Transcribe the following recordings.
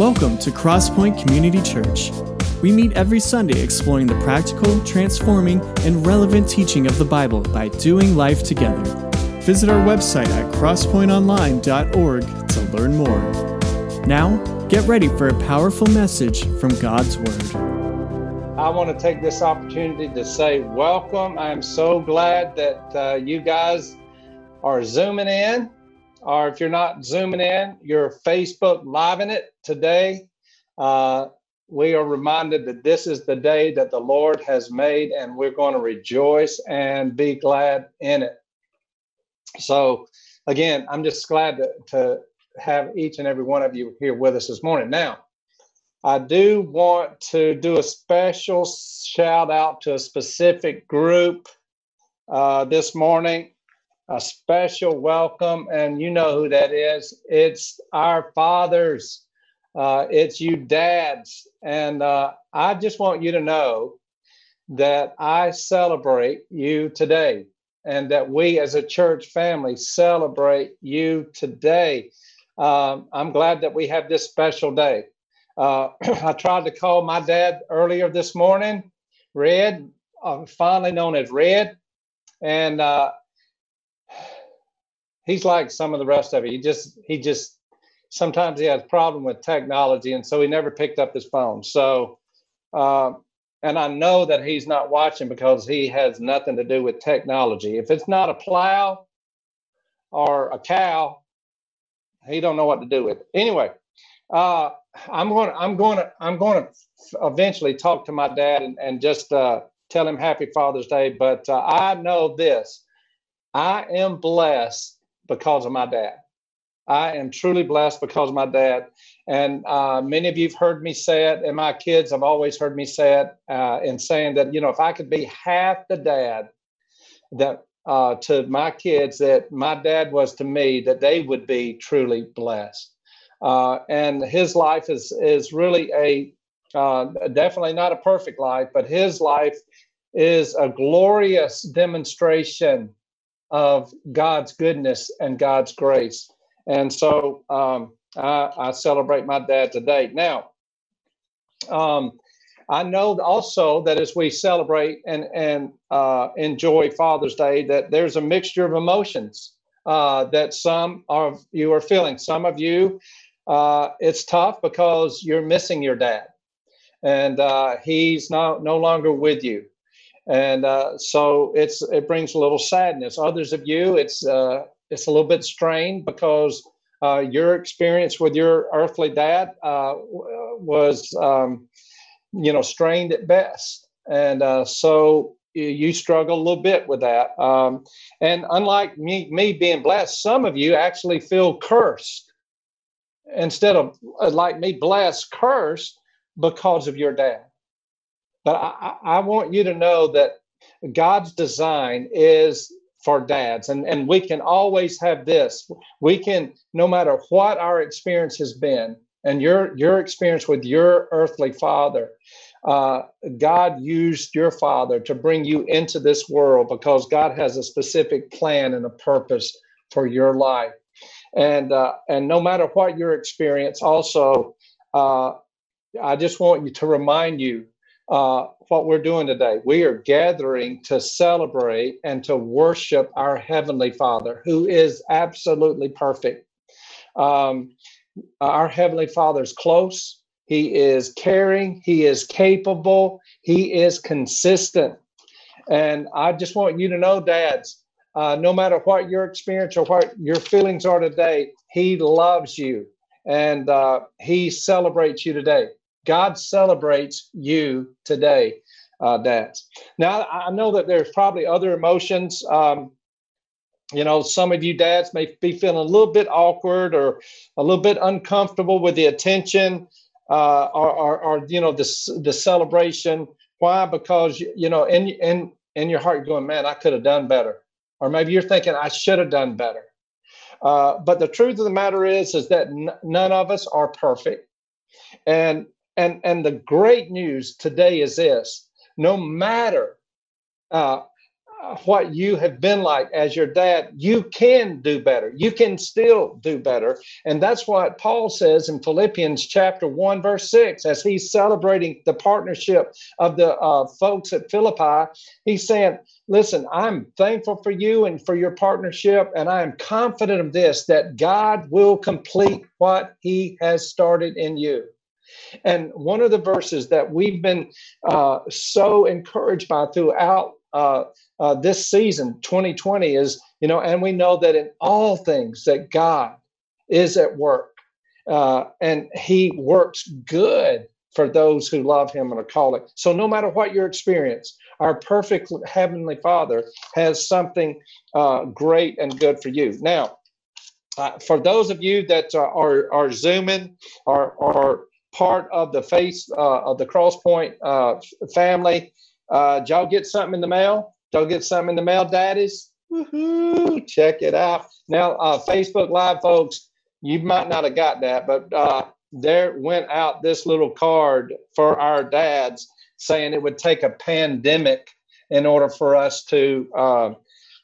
Welcome to Crosspoint Community Church. We meet every Sunday exploring the practical, transforming, and relevant teaching of the Bible by doing life together. Visit our website at crosspointonline.org to learn more. Now, get ready for a powerful message from God's Word. I want to take this opportunity to say welcome. I'm so glad that uh, you guys are zooming in or if you're not zooming in, you're Facebook living it today. Uh, we are reminded that this is the day that the Lord has made, and we're going to rejoice and be glad in it. So, again, I'm just glad to, to have each and every one of you here with us this morning. Now, I do want to do a special shout out to a specific group uh, this morning a special welcome, and you know who that is. It's our fathers, uh, it's you dads. And uh, I just want you to know that I celebrate you today and that we as a church family celebrate you today. Um, I'm glad that we have this special day. Uh, I tried to call my dad earlier this morning, Red, uh, finally known as Red. And uh, he's like some of the rest of it. He just he just sometimes he has a problem with technology, and so he never picked up his phone. So, uh, and I know that he's not watching because he has nothing to do with technology. If it's not a plow or a cow, he don't know what to do with it. Anyway, uh, I'm going. To, I'm going to. I'm going to eventually talk to my dad and, and just uh, tell him Happy Father's Day. But uh, I know this. I am blessed because of my dad. I am truly blessed because of my dad. And uh, many of you have heard me say it, and my kids have always heard me say it uh, in saying that, you know, if I could be half the dad that uh, to my kids that my dad was to me, that they would be truly blessed. Uh, and his life is is really a uh, definitely not a perfect life, but his life is a glorious demonstration of God's goodness and God's grace. And so um, I, I, celebrate my dad today. Now, um, I know also that as we celebrate and, and uh, enjoy Father's Day, that there's a mixture of emotions uh, that some of you are feeling. Some of you, uh, it's tough because you're missing your dad and uh, he's no, no longer with you and uh, so it's it brings a little sadness. Others of you, it's uh, it's a little bit strained because uh, your experience with your earthly dad uh, was, um, you know, strained at best, and uh, so you struggle a little bit with that. Um, and unlike me, me being blessed, some of you actually feel cursed instead of uh, like me blessed, cursed because of your dad. But I, I want you to know that God's design is for dads. And and we can always have this. We can no matter what our experience has been and your your experience with your earthly father uh, god used your father to bring you into this world because god has a specific plan and a purpose for your life. And uh, and no matter what your experience also uh, i just want you to remind you uh, what we're doing today. We are gathering to celebrate and to worship our Heavenly Father, who is absolutely perfect. Um, our Heavenly Father is close, He is caring, He is capable, He is consistent. And I just want you to know, dads, uh, no matter what your experience or what your feelings are today, He loves you and uh, He celebrates you today. God celebrates you today, uh, dads. Now, I know that there's probably other emotions. Um, you know, some of you dads may be feeling a little bit awkward or a little bit uncomfortable with the attention uh, or, or, or, you know, the, the celebration. Why? Because, you know, in, in, in your heart, going, man, I could have done better. Or maybe you're thinking, I should have done better. Uh, but the truth of the matter is, is that n- none of us are perfect. And and and the great news today is this: no matter uh, what you have been like as your dad, you can do better. You can still do better. And that's what Paul says in Philippians chapter 1, verse 6, as he's celebrating the partnership of the uh, folks at Philippi. He's saying, Listen, I'm thankful for you and for your partnership. And I am confident of this that God will complete what he has started in you. And one of the verses that we've been uh, so encouraged by throughout uh, uh, this season, 2020, is, you know, and we know that in all things that God is at work uh, and he works good for those who love him and are called. It. So no matter what your experience, our perfect heavenly Father has something uh, great and good for you. Now, uh, for those of you that are are, are zooming or are part of the face uh, of the Crosspoint uh, family, uh, did y'all get something in the mail? Did y'all get something in the mail, daddies? Woohoo! Check it out. Now, uh, Facebook Live folks, you might not have got that, but uh, there went out this little card for our dads saying it would take a pandemic in order for us to uh,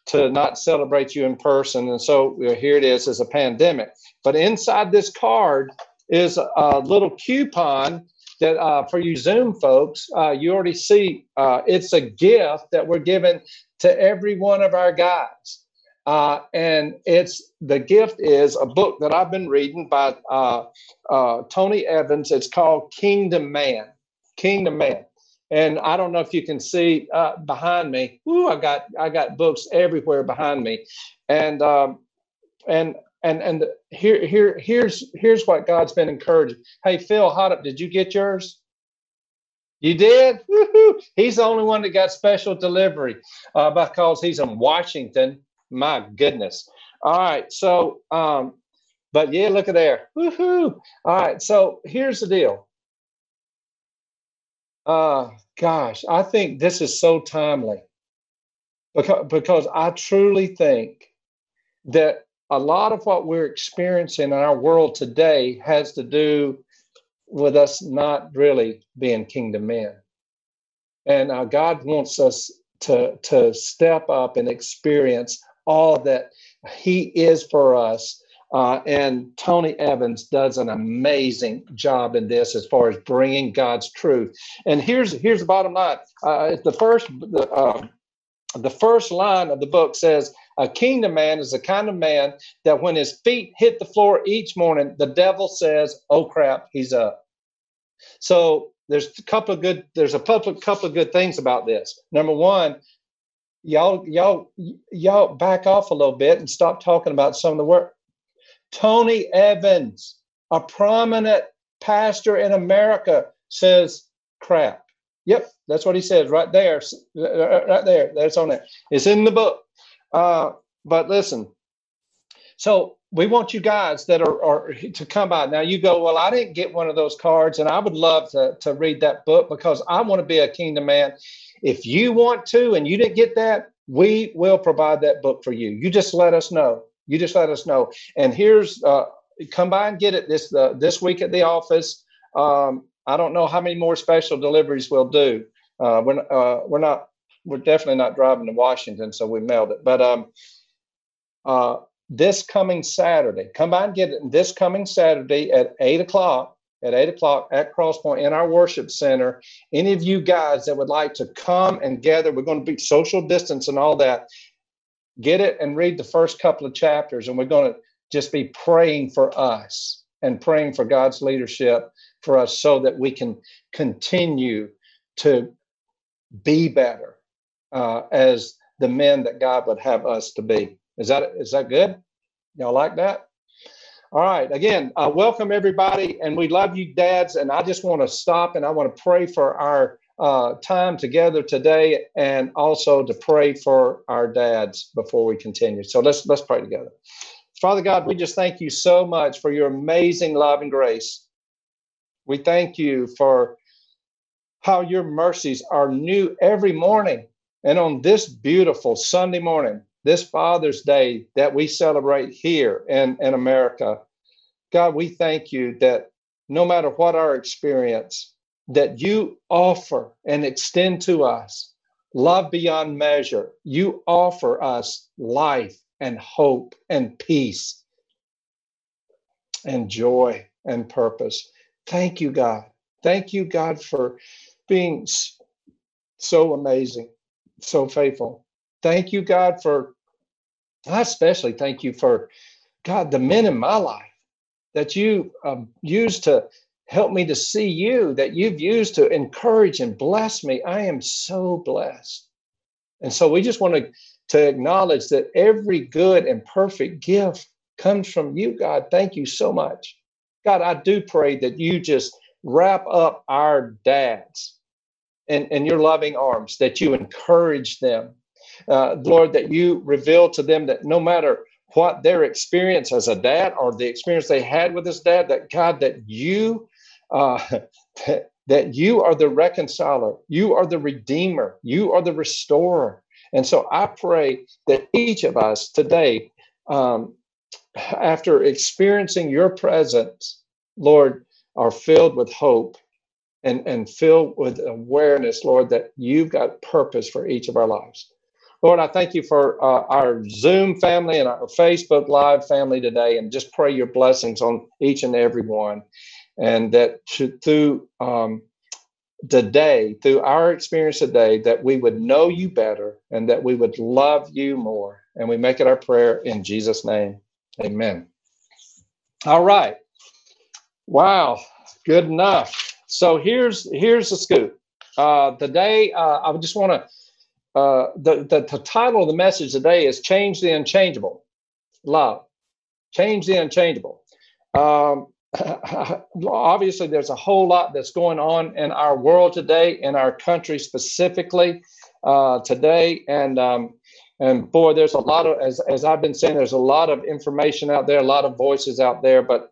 to not celebrate you in person. And so here it is as a pandemic. But inside this card is a little coupon that uh, for you Zoom folks, uh, you already see uh, it's a gift that we're giving to every one of our guys. Uh, and it's the gift is a book that I've been reading by uh, uh, Tony Evans. It's called Kingdom Man. Kingdom Man. And I don't know if you can see behind me. Ooh, I got I got books everywhere behind me, and um, and and and here here here's here's what God's been encouraging. Hey Phil, hot up, did you get yours? You did? Woo-hoo. He's the only one that got special delivery uh, because he's in Washington. My goodness. All right. So, um, but yeah, look at there. Woohoo. All right. So here's the deal. Uh, gosh, I think this is so timely because, because I truly think that a lot of what we're experiencing in our world today has to do with us not really being kingdom men. And uh, God wants us to, to step up and experience all that He is for us. Uh, and Tony Evans does an amazing job in this as far as bringing God's truth. And here's here's the bottom line: uh, the first the, uh, the first line of the book says, a kingdom man is the kind of man that when his feet hit the floor each morning, the devil says, "Oh crap, he's up." So there's a couple of good there's a couple, couple of good things about this. Number one, y'all y'all y'all back off a little bit and stop talking about some of the work. Tony Evans, a prominent pastor in America, says, "Crap." Yep, that's what he says right there, right there. That's on it. It's in the book. Uh, but listen, so we want you guys that are, are to come by. Now you go, well, I didn't get one of those cards, and I would love to, to read that book because I want to be a kingdom man. If you want to and you didn't get that, we will provide that book for you. You just let us know. You just let us know. And here's uh, come by and get it this uh, this week at the office. Um, I don't know how many more special deliveries we'll do. Uh, we're uh, we're not we're definitely not driving to Washington, so we mailed it. But um, uh, this coming Saturday, come by and get it. This coming Saturday at eight o'clock. At eight o'clock at Crosspoint in our worship center. Any of you guys that would like to come and gather, we're going to be social distance and all that. Get it and read the first couple of chapters, and we're going to just be praying for us and praying for God's leadership for us so that we can continue to be better uh, as the men that God would have us to be. Is that is that good? Y'all like that? All right. Again, uh, welcome everybody, and we love you, dads. And I just want to stop and I want to pray for our uh, time together today, and also to pray for our dads before we continue. So let's let's pray together. Father God, we just thank you so much for your amazing love and grace. We thank you for how your mercies are new every morning. And on this beautiful Sunday morning, this Father's Day that we celebrate here in, in America, God, we thank you that no matter what our experience, that you offer and extend to us love beyond measure. You offer us life and hope and peace and joy and purpose. Thank you, God. Thank you, God, for being so amazing, so faithful. Thank you, God, for, I especially thank you for, God, the men in my life that you um, used to help me to see you, that you've used to encourage and bless me. I am so blessed. And so we just want to, to acknowledge that every good and perfect gift comes from you, God. Thank you so much. God, I do pray that you just wrap up our dads in your loving arms, that you encourage them. Uh, Lord, that you reveal to them that no matter what their experience as a dad or the experience they had with his dad, that God, that you uh, that, that you are the reconciler, you are the redeemer, you are the restorer. And so I pray that each of us today, um, after experiencing your presence, Lord, are filled with hope and, and filled with awareness, Lord, that you've got purpose for each of our lives. Lord, I thank you for uh, our Zoom family and our Facebook Live family today, and just pray your blessings on each and every one. And that through um, today, through our experience today, that we would know you better and that we would love you more. And we make it our prayer in Jesus' name. Amen. All right. Wow. Good enough. So here's here's the scoop. Uh, today, uh, I just want to uh, the, the, the title of the message today is Change the Unchangeable. Love. Change the Unchangeable. Um, obviously, there's a whole lot that's going on in our world today, in our country specifically uh, today. And um, and boy, there's a lot of, as, as I've been saying, there's a lot of information out there, a lot of voices out there. But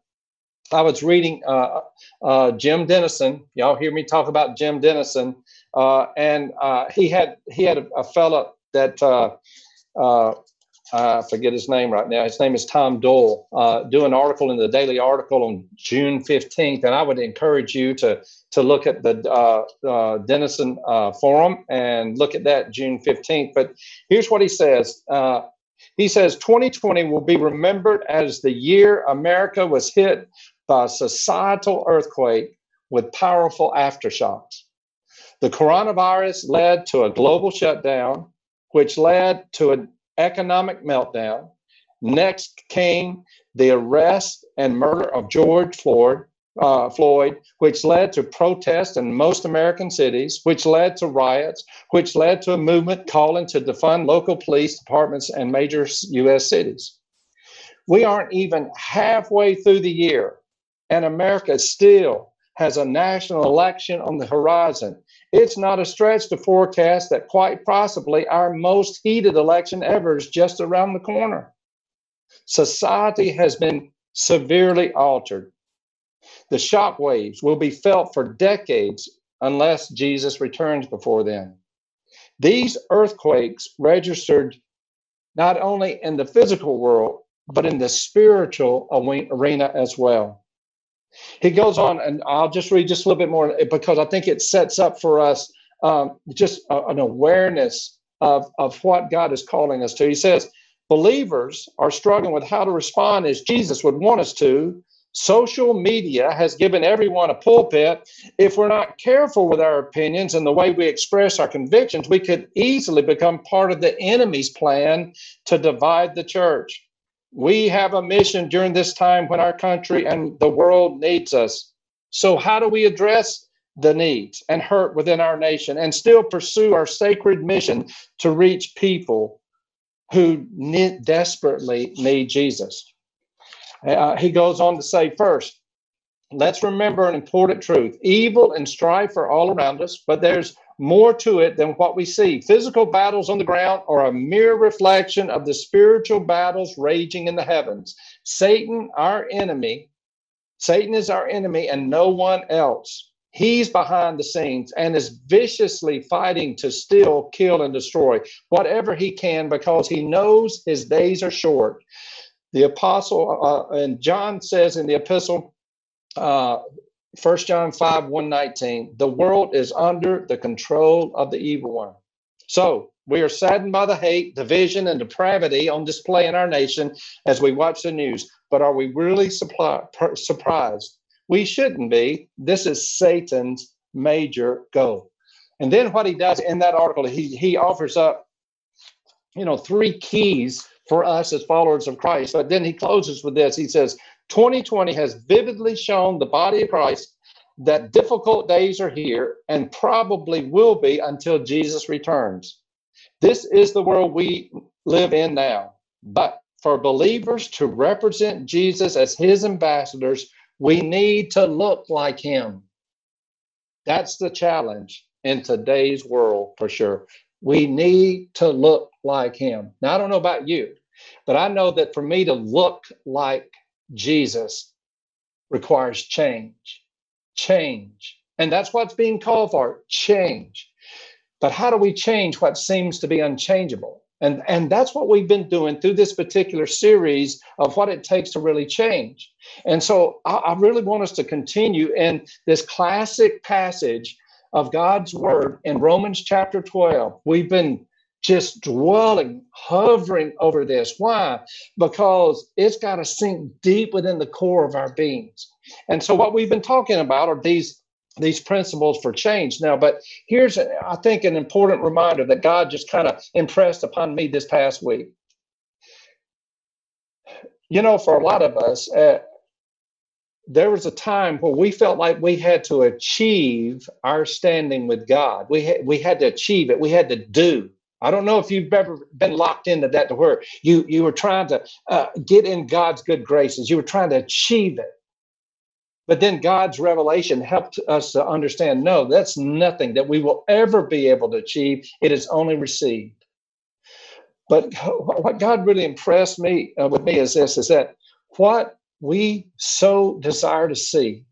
I was reading uh, uh, Jim Denison. Y'all hear me talk about Jim Denison. Uh, and uh, he had he had a, a that uh, uh, I forget his name right now. His name is Tom Dole. Do an article in the Daily Article on June fifteenth, and I would encourage you to to look at the Denison forum and look at that June fifteenth. But here's what he says. he says 2020 will be remembered as the year America was hit by a societal earthquake with powerful aftershocks. The coronavirus led to a global shutdown, which led to an economic meltdown. Next came the arrest and murder of George Floyd, uh, Floyd, which led to protests in most American cities, which led to riots, which led to a movement calling to defund local police departments in major U.S. cities. We aren't even halfway through the year, and America still has a national election on the horizon. It's not a stretch to forecast that quite possibly our most heated election ever is just around the corner. Society has been severely altered. The shock waves will be felt for decades unless Jesus returns before then. These earthquakes registered not only in the physical world, but in the spiritual arena as well. He goes on, and I'll just read just a little bit more because I think it sets up for us um, just a, an awareness of, of what God is calling us to. He says, Believers are struggling with how to respond as Jesus would want us to. Social media has given everyone a pulpit. If we're not careful with our opinions and the way we express our convictions, we could easily become part of the enemy's plan to divide the church. We have a mission during this time when our country and the world needs us. So, how do we address the needs and hurt within our nation and still pursue our sacred mission to reach people who desperately need Jesus? Uh, he goes on to say, first, let's remember an important truth evil and strife are all around us, but there's more to it than what we see. Physical battles on the ground are a mere reflection of the spiritual battles raging in the heavens. Satan, our enemy, Satan is our enemy and no one else. He's behind the scenes and is viciously fighting to steal, kill, and destroy whatever he can because he knows his days are short. The apostle, uh, and John says in the epistle, uh, 1 John 5 119, the world is under the control of the evil one. So we are saddened by the hate, division, and depravity on display in our nation as we watch the news. But are we really supply, per, surprised? We shouldn't be. This is Satan's major goal. And then what he does in that article, he, he offers up, you know, three keys for us as followers of Christ. But then he closes with this. He says, 2020 has vividly shown the body of Christ that difficult days are here and probably will be until Jesus returns. This is the world we live in now. But for believers to represent Jesus as his ambassadors, we need to look like him. That's the challenge in today's world for sure. We need to look like him. Now, I don't know about you, but I know that for me to look like Jesus requires change. Change. And that's what's being called for change. But how do we change what seems to be unchangeable? And, and that's what we've been doing through this particular series of what it takes to really change. And so I, I really want us to continue in this classic passage of God's word in Romans chapter 12. We've been just dwelling, hovering over this. Why? Because it's got to sink deep within the core of our beings. And so, what we've been talking about are these these principles for change now but here's i think an important reminder that god just kind of impressed upon me this past week you know for a lot of us uh, there was a time where we felt like we had to achieve our standing with god we had, we had to achieve it we had to do I don't know if you've ever been locked into that to where you you were trying to uh, get in God's good graces. You were trying to achieve it. But then God's revelation helped us to understand no, that's nothing that we will ever be able to achieve. It is only received. But what God really impressed me uh, with me is this is that what we so desire to see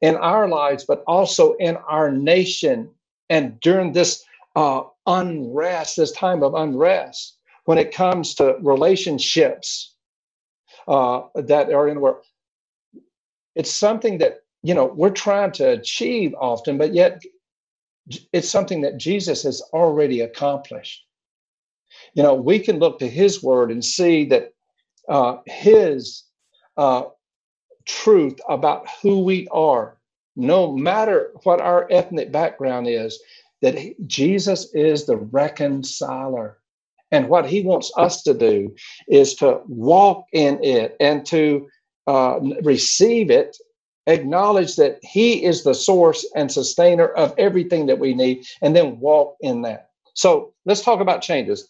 in our lives, but also in our nation and during this uh, unrest, this time of unrest, when it comes to relationships uh, that are in the world. It's something that, you know, we're trying to achieve often, but yet it's something that Jesus has already accomplished. You know, we can look to his word and see that uh, his uh, truth about who we are, no matter what our ethnic background is, that Jesus is the reconciler. And what he wants us to do is to walk in it and to uh, receive it, acknowledge that he is the source and sustainer of everything that we need, and then walk in that. So let's talk about changes.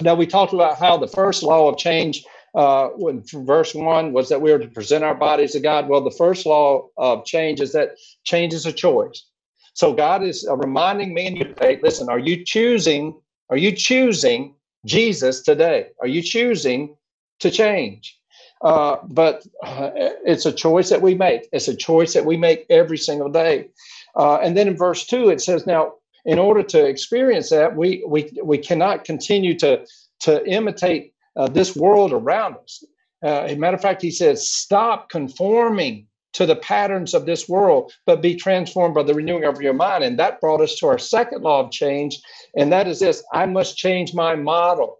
Now, we talked about how the first law of change uh, when verse one was that we were to present our bodies to God. Well, the first law of change is that change is a choice. So God is uh, reminding me and you today, listen, are you choosing, are you choosing Jesus today? Are you choosing to change? Uh, but uh, it's a choice that we make. It's a choice that we make every single day. Uh, and then in verse two, it says, now, in order to experience that, we we we cannot continue to to imitate uh, this world around us. Uh, as a matter of fact, he says, stop conforming to the patterns of this world, but be transformed by the renewing of your mind. And that brought us to our second law of change, and that is this I must change my model.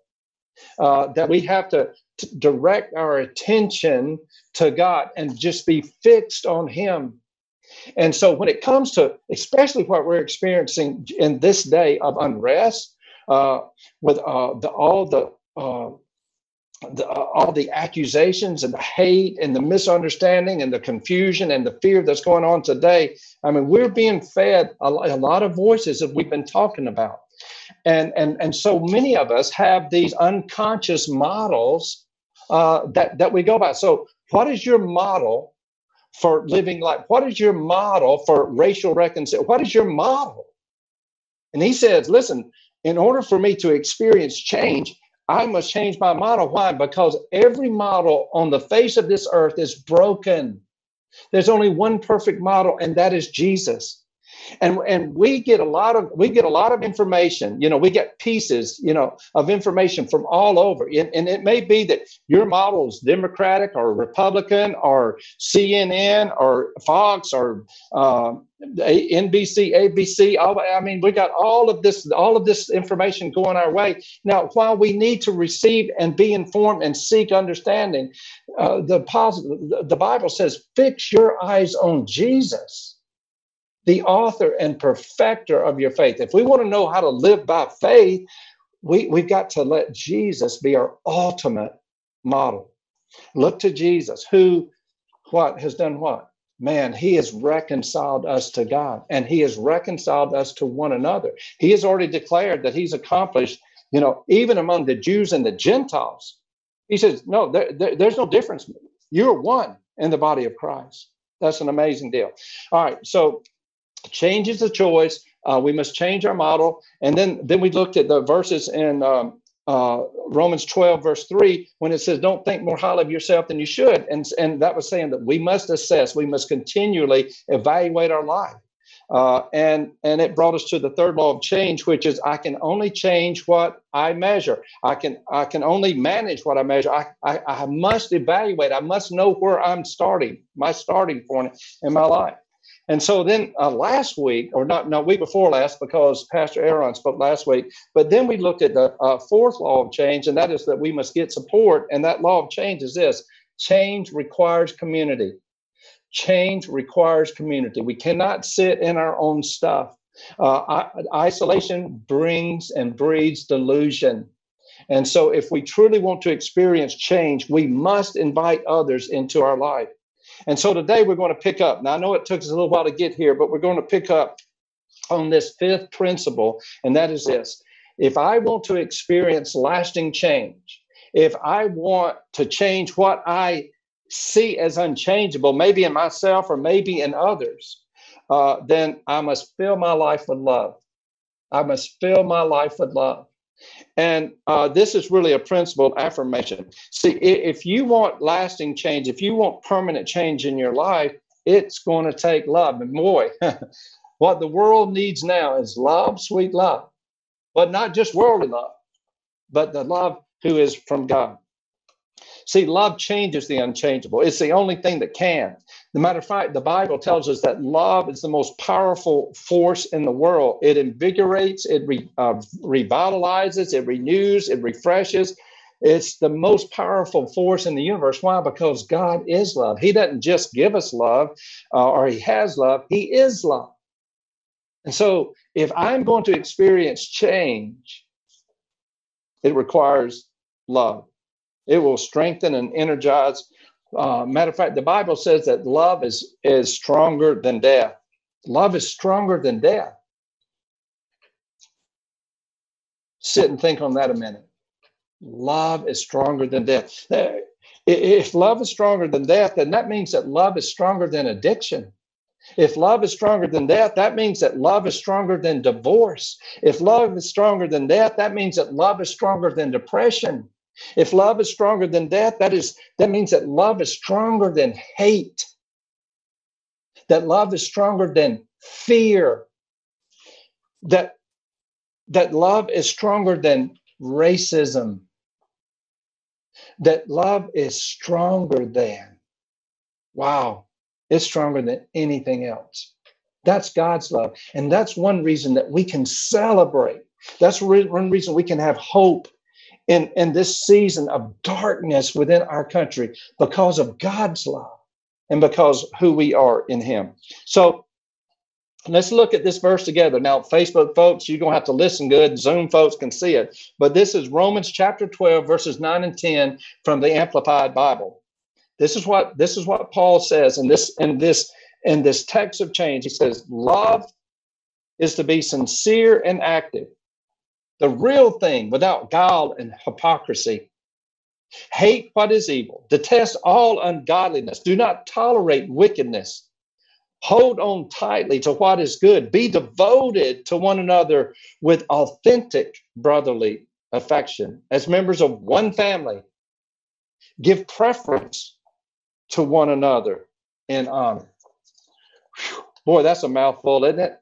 Uh, that we have to t- direct our attention to God and just be fixed on Him. And so, when it comes to especially what we're experiencing in this day of unrest, uh, with uh, the, all the uh, the, all the accusations and the hate and the misunderstanding and the confusion and the fear that's going on today. I mean, we're being fed a, a lot of voices that we've been talking about. And, and, and so many of us have these unconscious models uh, that, that we go by. So, what is your model for living life? What is your model for racial reconciliation? What is your model? And he says, listen, in order for me to experience change, I must change my model. Why? Because every model on the face of this earth is broken. There's only one perfect model, and that is Jesus. and and we get a lot of we get a lot of information you know we get pieces you know of information from all over and, and it may be that your model is democratic or republican or cnn or fox or uh, nbc abc all, i mean we got all of this all of this information going our way now while we need to receive and be informed and seek understanding uh, the positive the bible says fix your eyes on jesus the author and perfecter of your faith. If we want to know how to live by faith, we, we've got to let Jesus be our ultimate model. Look to Jesus, who what has done what? Man, he has reconciled us to God and he has reconciled us to one another. He has already declared that he's accomplished, you know, even among the Jews and the Gentiles. He says, no, there, there, there's no difference. You're one in the body of Christ. That's an amazing deal. All right. So change is a choice. Uh, we must change our model. And then, then we looked at the verses in um, uh, Romans 12, verse 3, when it says, Don't think more highly of yourself than you should. And, and that was saying that we must assess, we must continually evaluate our life. Uh, and and it brought us to the third law of change, which is I can only change what I measure. I can I can only manage what I measure. I, I, I must evaluate. I must know where I'm starting, my starting point in my life. And so then uh, last week, or not, no, week before last, because Pastor Aaron spoke last week, but then we looked at the uh, fourth law of change, and that is that we must get support. And that law of change is this change requires community. Change requires community. We cannot sit in our own stuff. Uh, isolation brings and breeds delusion. And so, if we truly want to experience change, we must invite others into our life. And so today we're going to pick up. Now, I know it took us a little while to get here, but we're going to pick up on this fifth principle, and that is this if I want to experience lasting change, if I want to change what I see as unchangeable, maybe in myself or maybe in others, uh, then I must fill my life with love. I must fill my life with love. And uh, this is really a principle affirmation. See, if you want lasting change, if you want permanent change in your life, it's going to take love. And boy, what the world needs now is love, sweet love, but not just worldly love, but the love who is from God. See, love changes the unchangeable. It's the only thing that can. The matter of fact, the Bible tells us that love is the most powerful force in the world. It invigorates, it re, uh, revitalizes, it renews, it refreshes. It's the most powerful force in the universe. Why? Because God is love. He doesn't just give us love uh, or He has love, He is love. And so, if I'm going to experience change, it requires love. It will strengthen and energize. Uh, matter of fact, the Bible says that love is, is stronger than death. Love is stronger than death. Sit and think on that a minute. Love is stronger than death. If love is stronger than death, then that means that love is stronger than addiction. If love is stronger than death, that means that love is stronger than divorce. If love is stronger than death, that means that love is stronger than depression. If love is stronger than death, that is that means that love is stronger than hate. That love is stronger than fear. That that love is stronger than racism. That love is stronger than. Wow, it's stronger than anything else. That's God's love. And that's one reason that we can celebrate. That's one reason we can have hope in, in this season of darkness within our country because of God's love and because who we are in Him. So let's look at this verse together. Now, Facebook folks, you're going to have to listen good. Zoom folks can see it. But this is Romans chapter 12, verses 9 and 10 from the Amplified Bible. This is what this is what Paul says in this in this in this text of change. He says, love is to be sincere and active the real thing without guile and hypocrisy. Hate what is evil, detest all ungodliness, do not tolerate wickedness. Hold on tightly to what is good. Be devoted to one another with authentic brotherly affection. As members of one family, give preference to one another in honor. Whew. Boy, that's a mouthful, isn't it?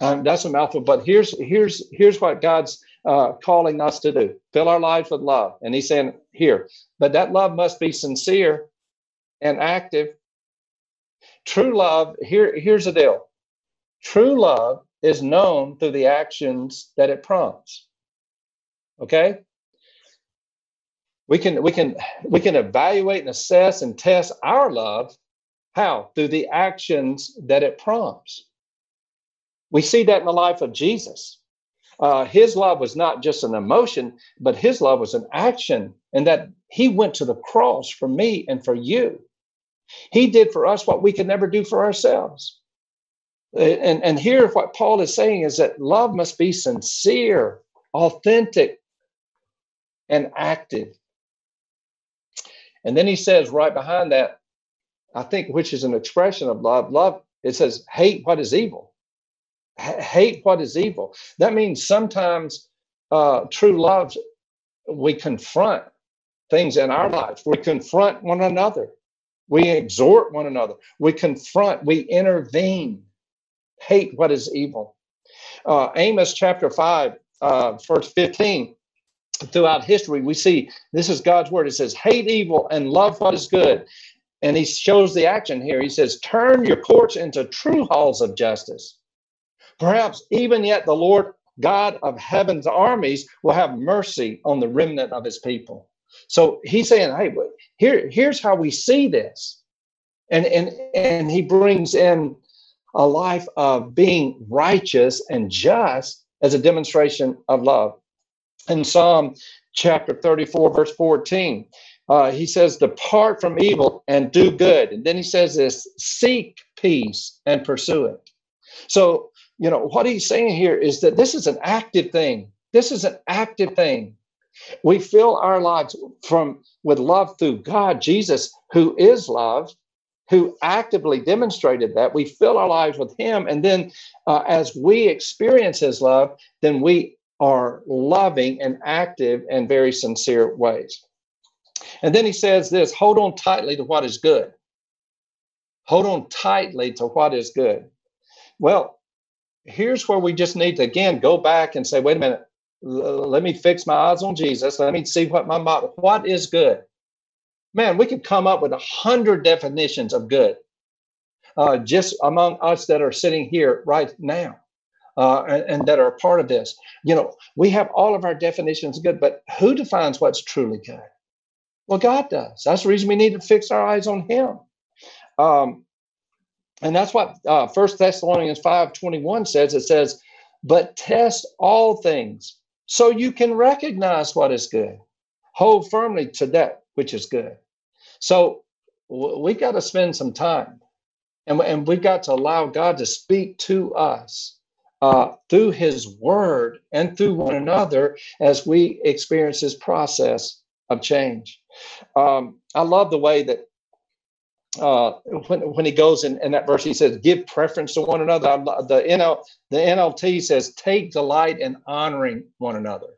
Um, that's a mouthful, but here's here's here's what God's uh, calling us to do: fill our lives with love. And He's saying here, but that love must be sincere and active. True love. Here, here's the deal: true love is known through the actions that it prompts. Okay. We can we can we can evaluate and assess and test our love how through the actions that it prompts. We see that in the life of Jesus. Uh, his love was not just an emotion, but his love was an action, and that he went to the cross for me and for you. He did for us what we could never do for ourselves. And, and here, what Paul is saying is that love must be sincere, authentic, and active. And then he says right behind that, I think, which is an expression of love, love, it says, hate what is evil hate what is evil. That means sometimes uh, true love, we confront things in our lives. We confront one another. We exhort one another. We confront, we intervene. Hate what is evil. Uh, Amos chapter 5, uh, verse 15. Throughout history, we see this is God's word. It says, hate evil and love what is good. And he shows the action here. He says, turn your courts into true halls of justice Perhaps even yet the Lord God of heaven's armies will have mercy on the remnant of his people. So he's saying, hey, here, here's how we see this. And, and, and he brings in a life of being righteous and just as a demonstration of love. In Psalm chapter 34, verse 14, uh, he says, Depart from evil and do good. And then he says this seek peace and pursue it. So you know, what he's saying here is that this is an active thing. This is an active thing. We fill our lives from with love through God, Jesus, who is love, who actively demonstrated that. We fill our lives with Him, and then uh, as we experience His love, then we are loving and active in very sincere ways. And then he says this: hold on tightly to what is good. Hold on tightly to what is good. Well, here's where we just need to again go back and say, wait a minute, let me fix my eyes on Jesus. Let me see what my what is good. Man, we could come up with a hundred definitions of good, uh, just among us that are sitting here right now, uh, and, and, that are part of this. You know, we have all of our definitions of good, but who defines what's truly good? Well, God does. That's the reason we need to fix our eyes on Him. Um, and that's what uh, First Thessalonians 5 21 says. It says, But test all things so you can recognize what is good. Hold firmly to that which is good. So we got to spend some time and, and we've got to allow God to speak to us uh, through his word and through one another as we experience this process of change. Um, I love the way that uh, when, when he goes in, in that verse, he says, give preference to one another. The, NL, the NLT says, take delight in honoring one another.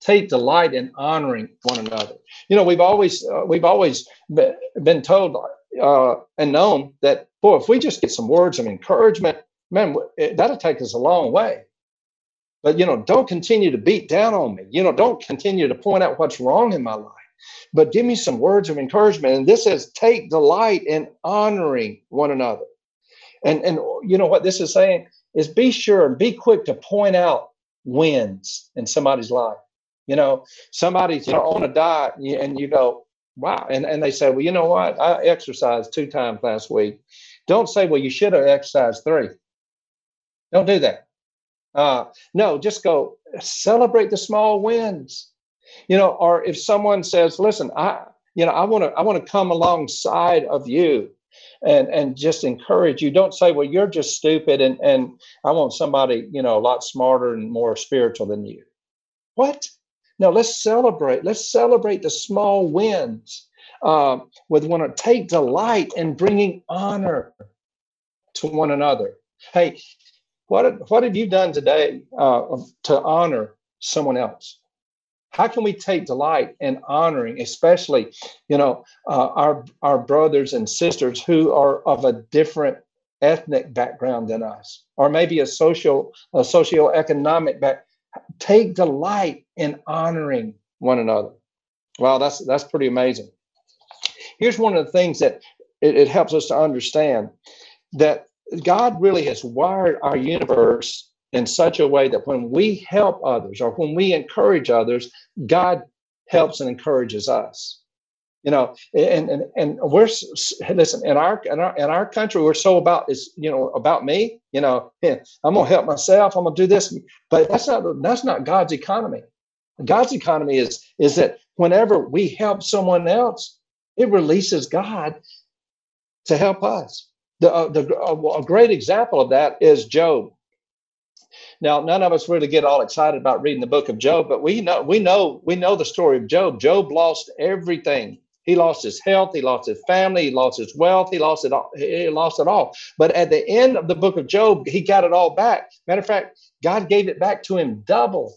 Take delight in honoring one another. You know, we've always uh, we've always been told uh, and known that boy, if we just get some words of encouragement, man, that'll take us a long way. But you know, don't continue to beat down on me. You know, don't continue to point out what's wrong in my life but give me some words of encouragement. And this says, take delight in honoring one another. And, and you know what this is saying is be sure and be quick to point out wins in somebody's life. You know, somebody's you know, on a diet and you, and you go, wow. And, and they say, well, you know what? I exercised two times last week. Don't say, well, you should have exercised three. Don't do that. Uh, no, just go celebrate the small wins you know or if someone says listen i you know i want to i want to come alongside of you and and just encourage you. Don't say well you're just stupid and and i want somebody you know a lot smarter and more spiritual than you. What? No let's celebrate. Let's celebrate the small wins uh, with one to take delight in bringing honor to one another. Hey what what have you done today uh, to honor someone else how can we take delight in honoring, especially, you know, uh, our our brothers and sisters who are of a different ethnic background than us, or maybe a social, a socio-economic back. Take delight in honoring one another. Wow, that's that's pretty amazing. Here's one of the things that it, it helps us to understand that God really has wired our universe in such a way that when we help others or when we encourage others, God helps and encourages us. You know, and and and we're listen in our in our in our country we're so about is you know about me. You know, I'm gonna help myself. I'm gonna do this, but that's not that's not God's economy. God's economy is is that whenever we help someone else, it releases God to help us. The, uh, the uh, a great example of that is Job. Now, none of us really get all excited about reading the book of Job, but we know we know we know the story of Job. Job lost everything. He lost his health, he lost his family, he lost his wealth, he lost it all. He lost it all. But at the end of the book of Job, he got it all back. Matter of fact, God gave it back to him double.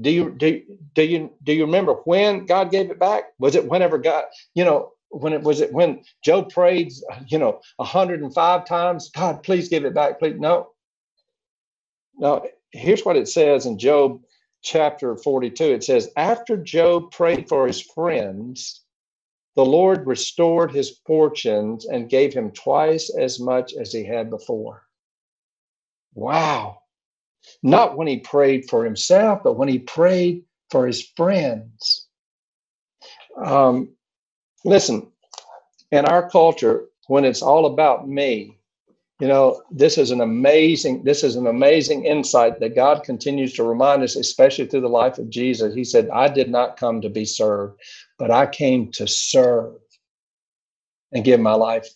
Do you do, do you do you remember when God gave it back? Was it whenever God, you know, when it was it when Job prayed, you know, 105 times, God, please give it back, please. No. No, here's what it says in Job chapter 42. It says, After Job prayed for his friends, the Lord restored his fortunes and gave him twice as much as he had before. Wow. Not when he prayed for himself, but when he prayed for his friends. Um, listen, in our culture, when it's all about me, you know, this is an amazing, this is an amazing insight that God continues to remind us, especially through the life of Jesus. He said, I did not come to be served, but I came to serve and give my life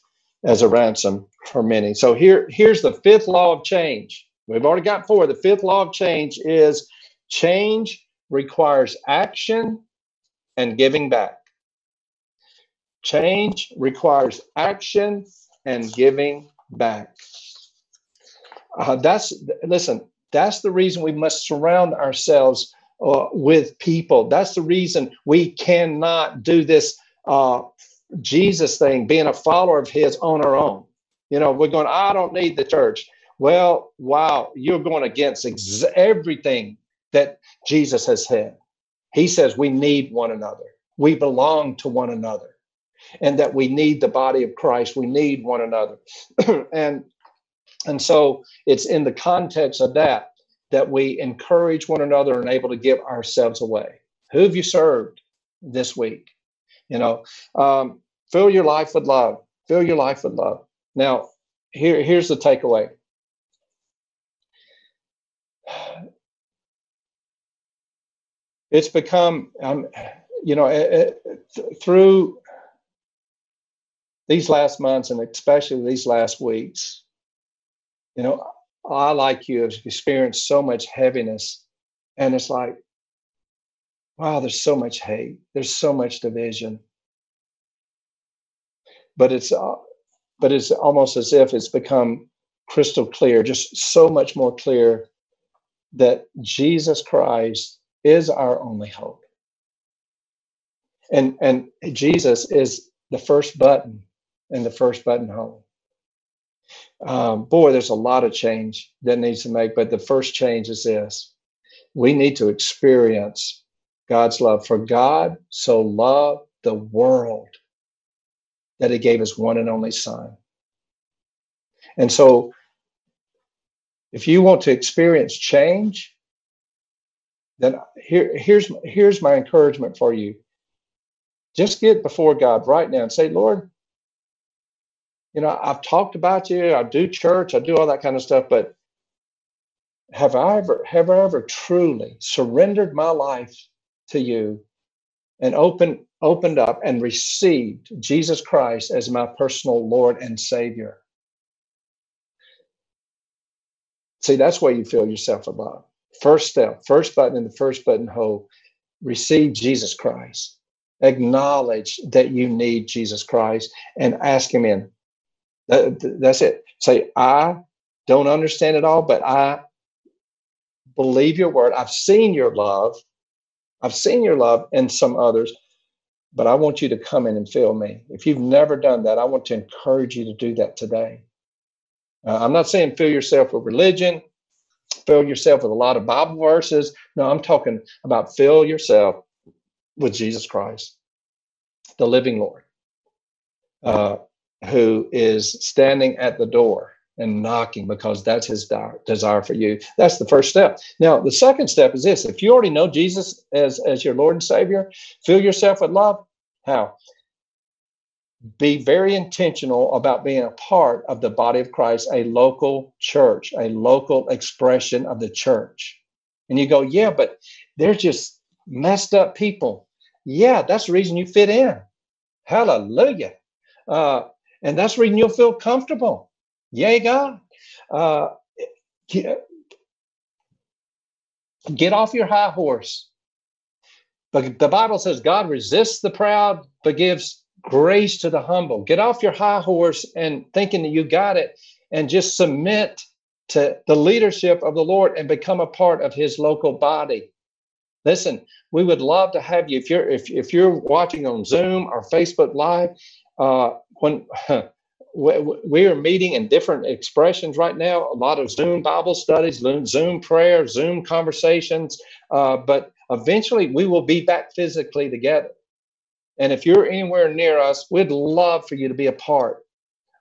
as a ransom for many. So here, here's the fifth law of change. We've already got four. The fifth law of change is change requires action and giving back. Change requires action and giving back. Uh, that's listen. That's the reason we must surround ourselves uh, with people. That's the reason we cannot do this uh, Jesus thing, being a follower of His on our own. You know, we're going. I don't need the church. Well, wow, you're going against ex- everything that Jesus has said. He says we need one another. We belong to one another and that we need the body of Christ. We need one another. and and so it's in the context of that that we encourage one another and able to give ourselves away. Who have you served this week? You know, um, fill your life with love. Fill your life with love. Now, here, here's the takeaway. It's become, um, you know, it, it, through these last months and especially these last weeks, you know, I, like you, have experienced so much heaviness. And it's like, wow, there's so much hate, there's so much division. But it's, uh, but it's almost as if it's become crystal clear, just so much more clear that Jesus Christ is our only hope. And and Jesus is the first button in the first buttonhole. Um, boy, there's a lot of change that needs to make, but the first change is this: we need to experience God's love. For God so loved the world that He gave His one and only Son. And so, if you want to experience change, then here, here's here's my encouragement for you. Just get before God right now and say, Lord, you know, I've talked about you, I do church, I do all that kind of stuff, but have I ever have I ever truly surrendered my life to you and opened opened up and received Jesus Christ as my personal Lord and Savior? See, that's where you feel yourself above. First step, first button in the first buttonhole, receive Jesus Christ. Acknowledge that you need Jesus Christ and ask Him in. That, that's it. Say, I don't understand it all, but I believe your word. I've seen your love. I've seen your love in some others. but I want you to come in and fill me. If you've never done that, I want to encourage you to do that today. Uh, I'm not saying fill yourself with religion, fill yourself with a lot of Bible verses. No, I'm talking about fill yourself with Jesus Christ, the living Lord, uh, who is standing at the door and knocking because that's his desire for you. That's the first step. Now, the second step is this if you already know Jesus as, as your Lord and Savior, fill yourself with love. How? Be very intentional about being a part of the body of Christ, a local church, a local expression of the church. And you go, yeah, but they're just messed up people. Yeah, that's the reason you fit in. Hallelujah. Uh, and that's reason you'll feel comfortable Yay, God. Uh, get, get off your high horse. But the Bible says God resists the proud, but gives grace to the humble. Get off your high horse and thinking that you got it and just submit to the leadership of the Lord and become a part of his local body. Listen, we would love to have you if you're if, if you're watching on Zoom or Facebook Live. Uh, when we are meeting in different expressions right now. A lot of zoom bible studies zoom prayer zoom conversations. Uh, but eventually we will be back physically together. And if you're anywhere near us we'd love for you to be a part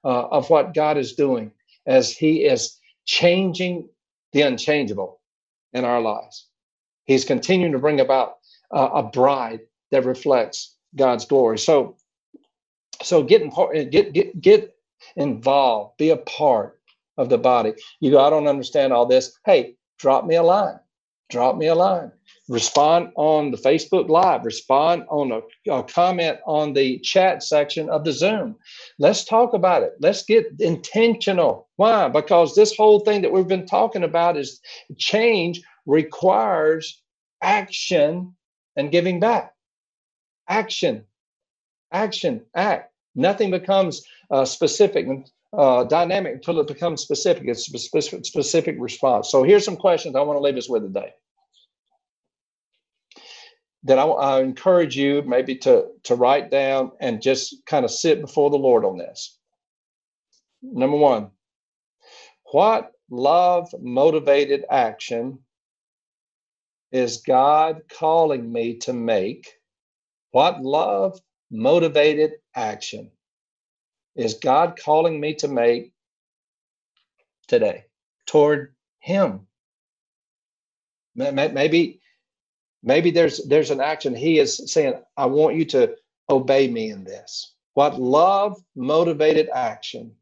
uh, of what god is doing as he is changing the unchangeable in our lives. He's continuing to bring about uh, a bride that reflects god's glory. So so get, get get get involved, be a part of the body. You go, I don't understand all this. Hey, drop me a line. Drop me a line. Respond on the Facebook Live. Respond on a, a comment on the chat section of the Zoom. Let's talk about it. Let's get intentional. Why? Because this whole thing that we've been talking about is change requires action and giving back. Action, action, act. Nothing becomes uh, specific and uh, dynamic until it becomes specific. It's a specific, specific response. So here's some questions I want to leave us with today. That I, I encourage you maybe to to write down and just kind of sit before the Lord on this. Number one, what love motivated action is God calling me to make? What love motivated action is God calling me to make today toward Him? Maybe, maybe there's there's an action He is saying, "I want you to obey me in this." What love motivated action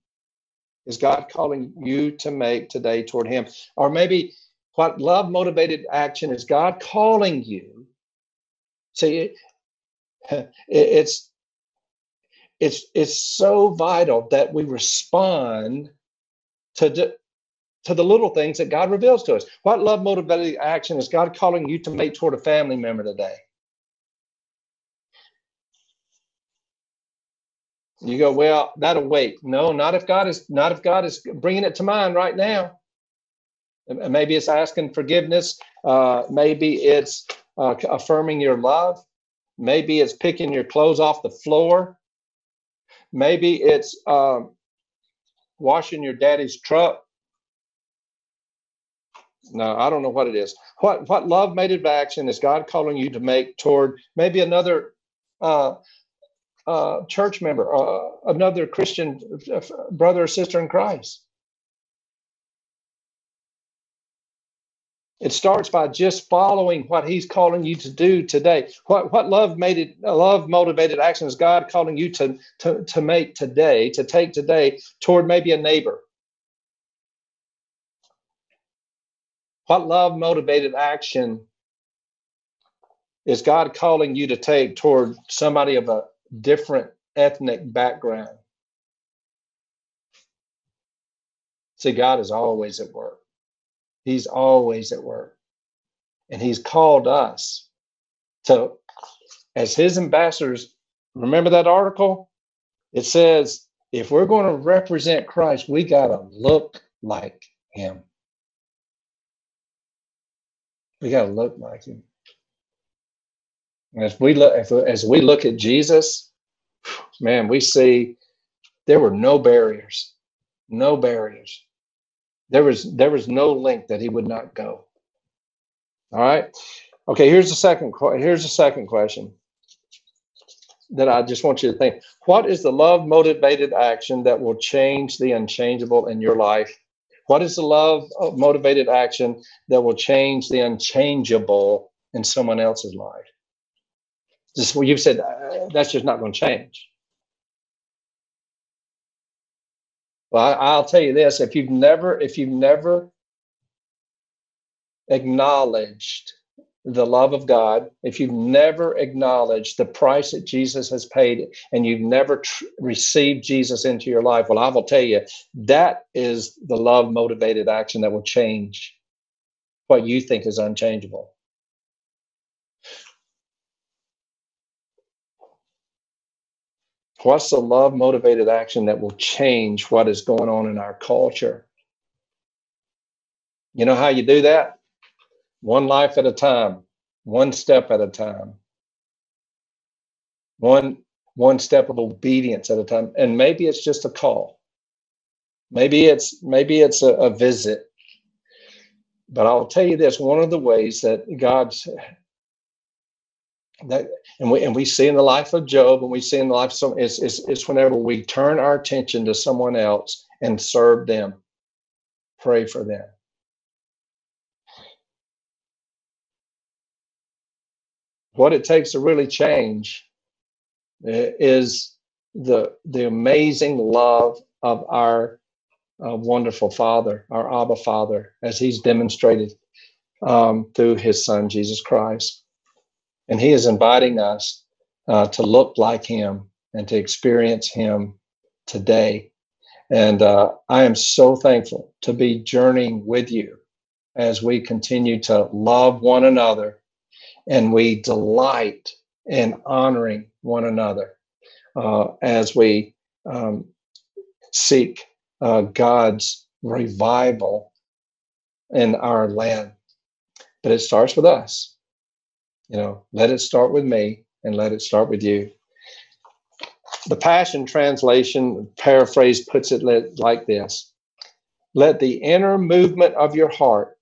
is God calling you to make today toward Him? Or maybe what love motivated action is God calling you. See, it's it's it's so vital that we respond to the, to the little things that God reveals to us. What love motivated action is God calling you to make toward a family member today? You go, well, that'll wait. No, not if God is not if God is bringing it to mind right now. Maybe it's asking forgiveness. Uh, maybe it's uh, affirming your love. Maybe it's picking your clothes off the floor. Maybe it's um, washing your daddy's truck. No, I don't know what it is. What what love made of action is God calling you to make toward maybe another uh, uh, church member, uh, another Christian uh, brother or sister in Christ? It starts by just following what he's calling you to do today. What what love made it love motivated action is God calling you to, to, to make today, to take today toward maybe a neighbor. What love motivated action is God calling you to take toward somebody of a different ethnic background? See, God is always at work. He's always at work. And he's called us to, as his ambassadors, remember that article? It says, if we're going to represent Christ, we got to look like him. We got to look like him. And As we look, as we look at Jesus, man, we see there were no barriers, no barriers. There was there was no link that he would not go. All right. Okay. Here's the second. Here's the second question that I just want you to think. What is the love motivated action that will change the unchangeable in your life? What is the love motivated action that will change the unchangeable in someone else's life? Just what you've said, uh, that's just not going to change. Well, I, will tell you this: if you've never, if you've never acknowledged the love of God, if you've never acknowledged the price that Jesus has paid and you've never tr- received Jesus into your life, well, I will tell you that is the love motivated action that will change what you think is unchangeable. What's the love motivated action that will change what is going on in our culture? You know how you do that? one life at a time, one step at a time, one one step of obedience at a time. And maybe it's just a call. Maybe it's maybe it's a, a visit. But I'll tell you this: one of the ways that God's that and we and we see in the life of Job and we see in the life of some is, is, is whenever we turn our attention to someone else and serve them, pray for them. what it takes to really change uh, is the the amazing love of our uh, wonderful Father, our Abba Father, as He's demonstrated um, through His Son Jesus Christ, and He is inviting us uh, to look like Him and to experience Him today. And uh, I am so thankful to be journeying with you as we continue to love one another and we delight in honoring one another uh, as we um, seek uh, God's revival in our land. But it starts with us. You know, let it start with me and let it start with you. The Passion Translation paraphrase puts it like this Let the inner movement of your heart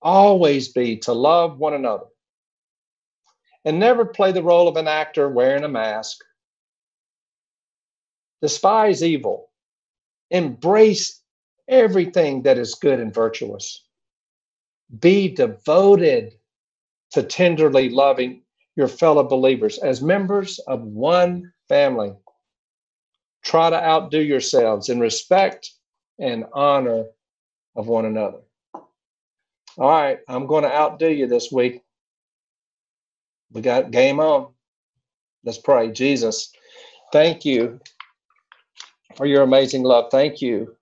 always be to love one another and never play the role of an actor wearing a mask. Despise evil, embrace everything that is good and virtuous. Be devoted to tenderly loving your fellow believers as members of one family. Try to outdo yourselves in respect and honor of one another. All right, I'm going to outdo you this week we got game on. Let's pray. Jesus, thank you for your amazing love. Thank you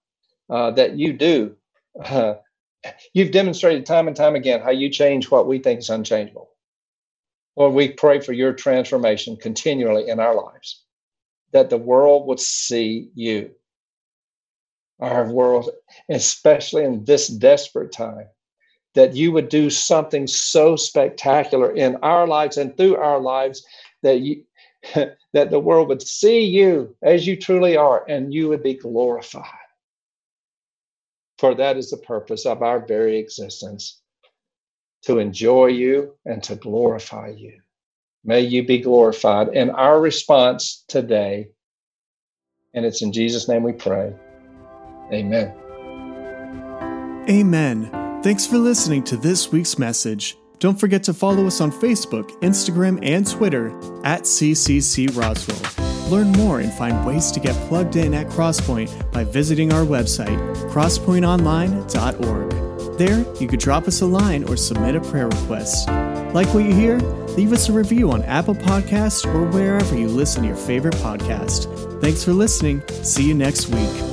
uh, that you do. Uh, you've demonstrated time and time again how you change what we think is unchangeable. Lord, we pray for your transformation continually in our lives, that the world would see you. Our world, especially in this desperate time, that you would do something so spectacular in our lives and through our lives that you that the world would see you as you truly are and you would be glorified for that is the purpose of our very existence to enjoy you and to glorify you. May you be glorified. In our response today and it's in jesus name we pray. Amen. Amen. Thanks for listening to this week's message. Don't forget to follow us on Facebook, Instagram, and Twitter at CCC Roswell. Learn more and find ways to get plugged in at Crosspoint by visiting our website, crosspointonline.org. There, you could drop us a line or submit a prayer request. Like what you hear? Leave us a review on Apple Podcasts or wherever you listen to your favorite podcast. Thanks for listening. See you next week.